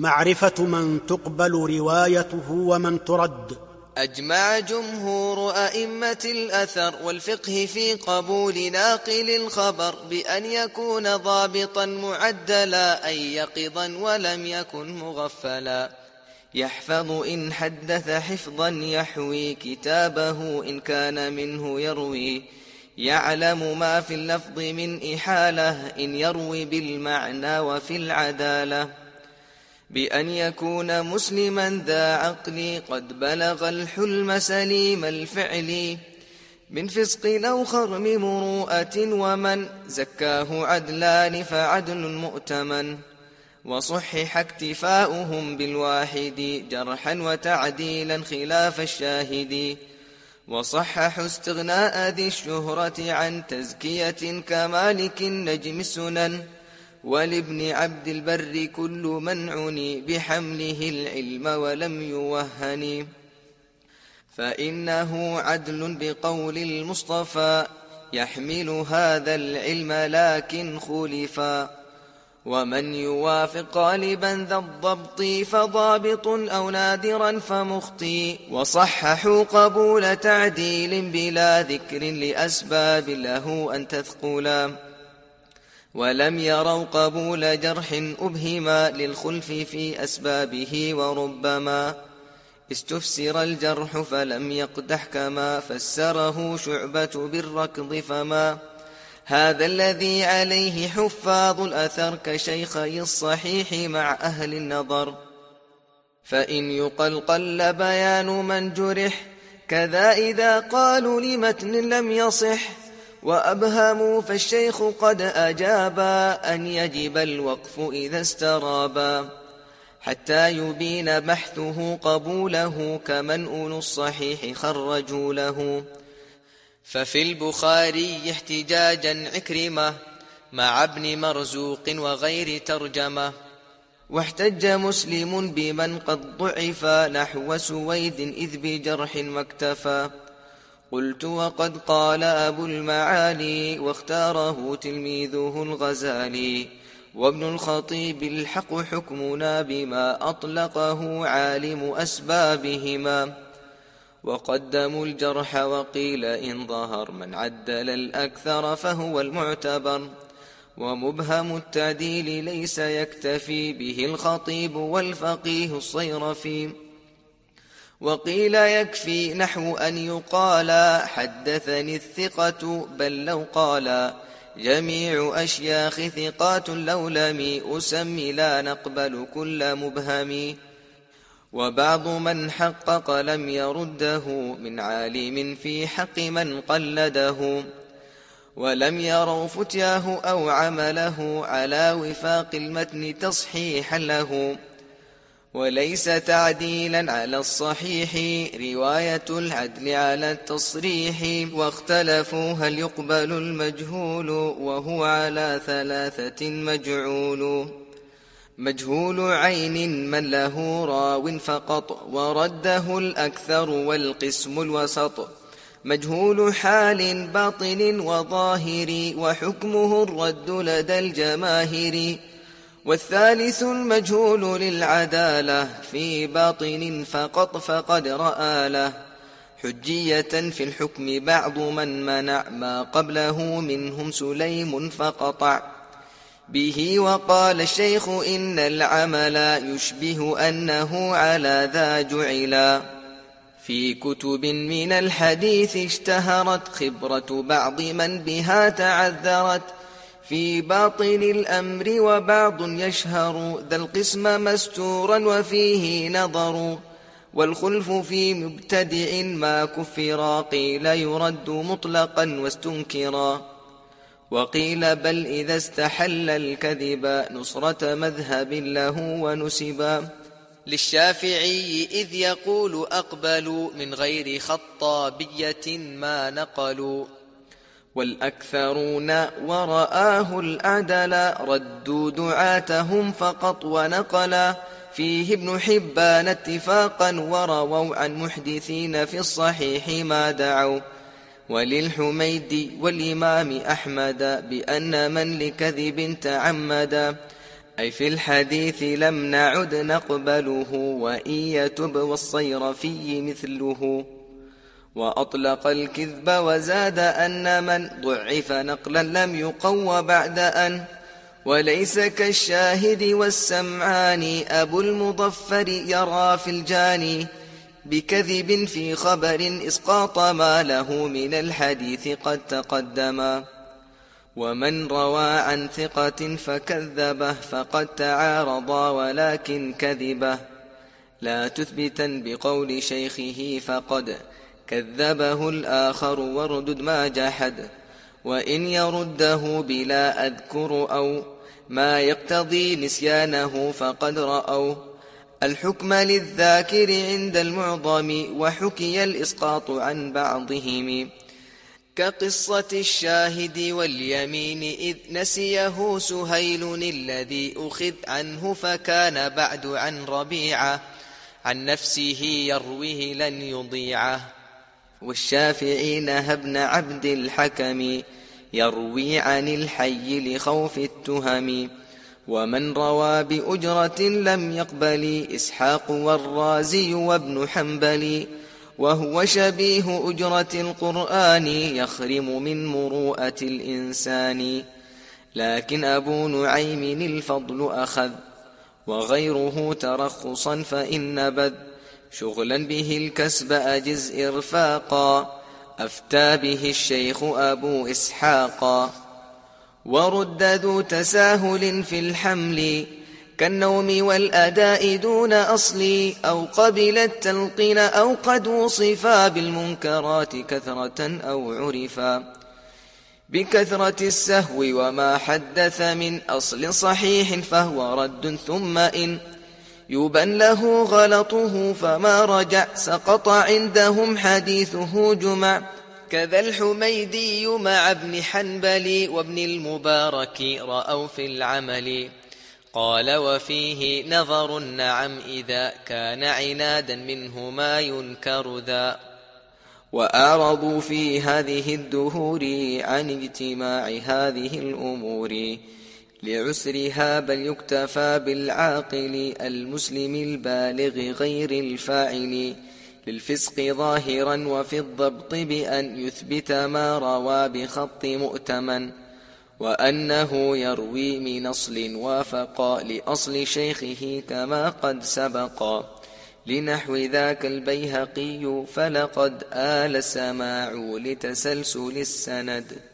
معرفة من تقبل روايته ومن ترد. أجمع جمهور أئمة الأثر والفقه في قبول ناقل الخبر بأن يكون ضابطا معدلا أي يقظا ولم يكن مغفلا. يحفظ إن حدث حفظا يحوي كتابه إن كان منه يروي. يعلم ما في اللفظ من إحالة إن يروي بالمعنى وفي العدالة. بأن يكون مسلما ذا عقل قد بلغ الحلم سليم الفعل. من فسق أو خرم مروءة ومن زكاه عدلان فعدل مؤتمن. وصحح اكتفاؤهم بالواحد جرحا وتعديلا خلاف الشاهد. وصححوا استغناء ذي الشهرة عن تزكية كمالك النجم السنن. ولابن عبد البر كل من عني بحمله العلم ولم يوهن. فإنه عدل بقول المصطفى يحمل هذا العلم لكن خلفا ومن يوافق غالبا ذا الضبط فضابط أو نادرا فمخطي. وصححوا قبول تعديل بلا ذكر لأسباب له أن تثقلا. ولم يروا قبول جرح أبهما للخلف في أسبابه وربما استفسر الجرح فلم يقدح كما فسره شعبة بالركض فما هذا الذي عليه حفاظ الأثر كشيخي الصحيح مع أهل النظر. فإن يقلقل بيان من جرح كذا إذا قالوا لمتن لم يصح. وأبهموا فالشيخ قد أجابا أن يجب الوقف إذا استرابا حتى يبين بحثه قبوله كمن أولو الصحيح خرجوا له. ففي البخاري احتجاجا عكرمة مع ابن مرزوق وغير ترجمة. واحتج مسلم بمن قد ضعف نحو سويد إذ بجرح مكتفى قلت وقد قال أبو المعالي واختاره تلميذه الغزالي وابن الخطيب الحق حكمنا بما أطلقه عالم أسبابهما. وقدموا الجرح وقيل إن ظهر من عدل الأكثر فهو المعتبر. ومبهم التعديل ليس يكتفي به الخطيب والفقيه الصيرفي. وقيل يكفي نحو أن يقال حدثني الثقة بل لو قال جميع أشياخ ثقات لو لم أسمي لا نقبل كل مبهم. وبعض من حقق لم يرده من عالم في حق من قلده. ولم يروا فتياه أو عمله على وفاق المتن تصحيحا له. وليس تعديلا على الصحيح رواية العدل على التصريح. واختلفوا هل يقبل المجهول وهو على ثلاثة مجعول. مجهول عين من له راو فقط ورده الأكثر والقسم الوسط. مجهول حال باطن وظاهر وحكمه الرد لدى الجماهير والثالث المجهول للعدالة في باطن فقط فقد رأى له. حجية في الحكم بعض من منع ما قبله منهم سليم فقطع. به وقال الشيخ إن العمل يشبه أنه على ذا جعلا في كتب من الحديث اشتهرت خبرة بعض من بها تعذرت. في باطن الأمر وبعض يشهر ذا القسم مستورا وفيه نظر والخلف في مبتدع ما كفرا قيل يرد مطلقا واستنكرا وقيل بل إذا استحل الكذب نصرة مذهب له ونسبا للشافعي إذ يقول أقبلوا من غير خطابية ما نقلوا والأكثرون ورآه الأعدل ردوا دعاتهم فقط ونقلا. فيه ابن حبان اتفاقا ورووا عن محدثين في الصحيح ما دعوا. وللحميد والإمام أحمد بأن من لكذب تعمد. أي في الحديث لم نعد نقبله وإن يتب والصيرفي مثله. وأطلق الكذب وزاد أن من ضعف نقلا لم يقو بعد أن وليس كالشاهد والسمعان. أبو المضفر يرى في الجاني بكذب في خبر إسقاط ما له من الحديث قد تقدما ومن روى عن ثقة فكذبه فقد تعارضا ولكن كذبه. لا تثبتا بقول شيخه فقد كذبه الآخر واردد ما جحد وإن يرده بلا أذكر أو ما يقتضي نسيانه فقد رأوا الحكم للذاكر عند المعظم وحكي الإسقاط عن بعضهم. كقصة الشاهد واليمين إذ نسيه سهيل الذي أخذ عنه فكان بعد عن ربيعة عن نفسه يرويه لن يضيعه. والشافعي نهى ابن عبد الحكم يروي عن الحي لخوف التهم ومن روى بأجرة لم يقبل إسحاق والرازي وابن حنبل وهو شبيه أجرة القرآن يخرم من مروءة الإنسان لكن أبو نعيم الفضل أخذ وغيره ترخصا فإن بذ شغلا به الكسب أجز إرفاقا أفتى به الشيخ أبو إسحاقا. ورد ذو تساهل في الحمل كالنوم والأداء دون أصل أو قبل التلقين أو قد وصفا بالمنكرات كثرة أو عرفا. بكثرة السهو وما حدث من أصل صحيح فهو رد ثم إن يبن له غلطه فما رجع سقط عندهم حديثه جمع. كذا الحميدي مع ابن حنبل وابن المبارك رأوا في العمل. قال وفيه نظر نعم إذا كان عنادا منه ما ينكر ذا. وأعرضوا في هذه الدهور عن اجتماع هذه الأمور. لعسرها بل يكتفى بالعاقل المسلم البالغ غير الفاعل للفسق ظاهرا وفي الضبط بأن يثبت ما روى بخط مؤتمن وأنه يروي من أصل وافق لأصل شيخه كما قد سبق لنحو ذاك البيهقي فلقد آل سماع لتسلسل السند